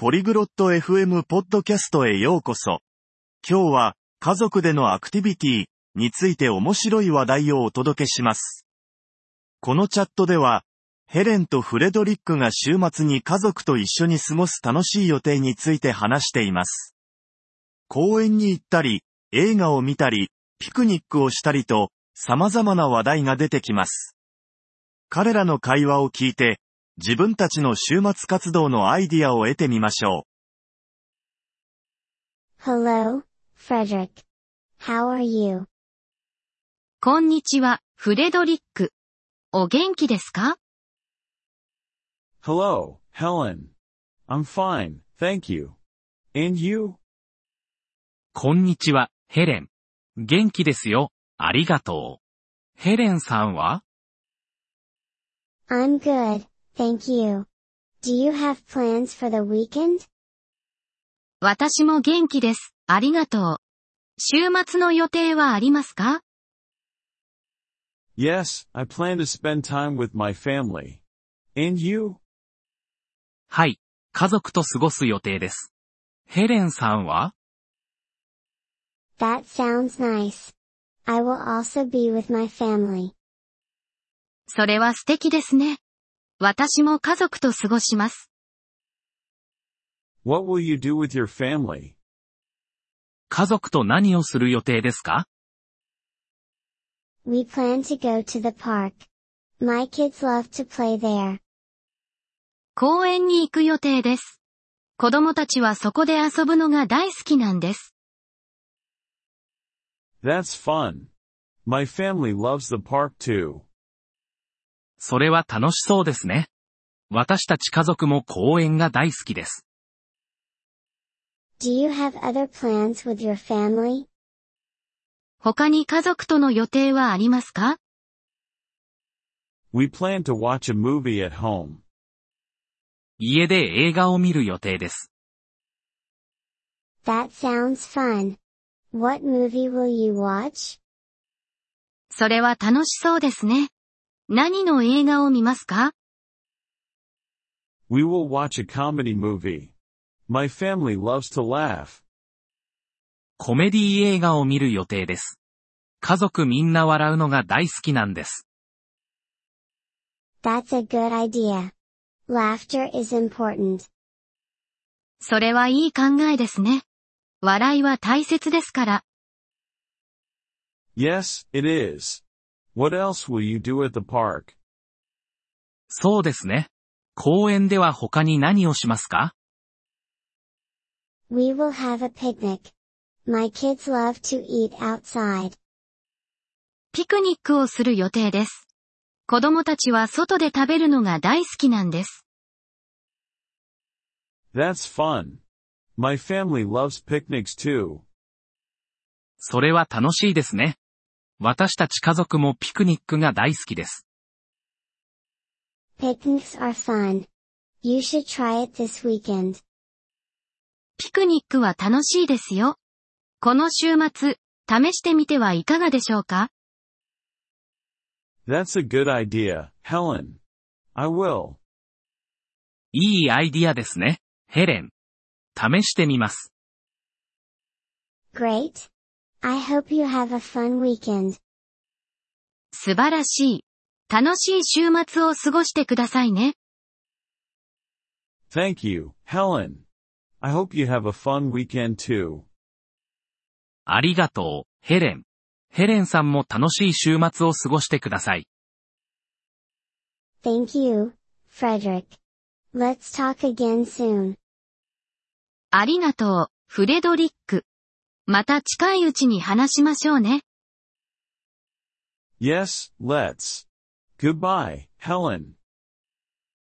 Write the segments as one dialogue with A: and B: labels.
A: ポリグロット FM ポッドキャストへようこそ。今日は、家族でのアクティビティについて面白い話題をお届けします。このチャットでは、ヘレンとフレドリックが週末に家族と一緒に過ごす楽しい予定について話しています。公園に行ったり、映画を見たり、ピクニックをしたりと、様々な話題が出てきます。彼らの会話を聞いて、自分たちの週末活動のアイディアを得てみましょ
B: Hello, Frederick. How are you?
C: こんにちは、フレドリック。お元気ですか
D: ？Hello, Helen. I'm fine, thank you. And you?
E: こんにちは、ヘレン。元気ですよ、ありがとう。ヘレンさんは
B: ？I'm good, thank you. Do you have plans for the weekend?
C: 私も元気です。ありがとう。週末の予定はありますか
D: Yes, I plan to spend time with my family. And you?
E: はい、家族と過ごす予定です。ヘレンさんは
B: That sounds nice. I will also be with my family.
C: それは素敵ですね。私も家族と過ごします。
D: What will you do with your family?
E: 家族と何をする予定ですか
B: We plan to go to the park. My kids love to play there.
C: 公園に行く予定です。子供たちはそこで遊ぶのが大好きなんです。
D: That's fun. My family loves the park too.
E: それは楽しそうですね。私たち家族も公園が大好きです。
B: Do you have other plans with your family?
C: 他に家族との予定はありますか
D: We plan to watch a movie at home.
E: 家で映画を見る予定です。
B: That sounds fun. What movie will you watch?
C: それは楽しそうですね。何の映画を見ますか
D: We will watch a comedy movie. My family loves to laugh.
E: コメディ映画を見る予定です。家族みんな笑うのが大好きなんです。
B: That's a good idea. Laughter is important.
C: それはいい考えですね。笑いは大切ですから。
D: Yes, it is. What else will you do at the park?
E: そうですね。公園では他に何をしますか
B: We will have a picnic. My kids love to eat outside.
C: ピクニックをする予定です。子供たちは外で食べるのが大好きなんです。
D: That's fun. My family loves picnics too.
E: それは楽しいですね。私たち家族もピクニックが大好きです。
C: ピクニックは楽しい。ですよ。この週末、試してみてはいかがでしょうか？
E: いいアイディアですね、ヘレン。試してみます。
B: Great. I hope you have a fun weekend.
C: 素晴らしい。楽しい週末を過ごしてくださいね。
D: Thank you, Helen. I hope you have a fun weekend too.
E: ありがとう、ヘレン。ヘレンさんも楽しい週末を過ごしてください。
B: Thank you, Frederick. Let's talk again soon.
C: ありがとう、フレドリック。また近いうちに話しましょうね。
D: Yes, let's. Goodbye, Helen.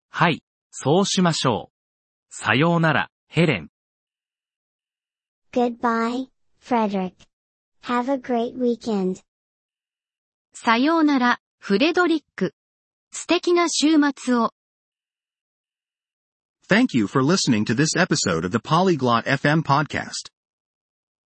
E: はい、そうしましょう。さようなら、ヘレン。
B: Goodbye, Frederick. Have a great weekend.
C: さようなら、フレドリック。素敵な週末を。
F: Thank you for listening to this episode of the Polyglot FM podcast.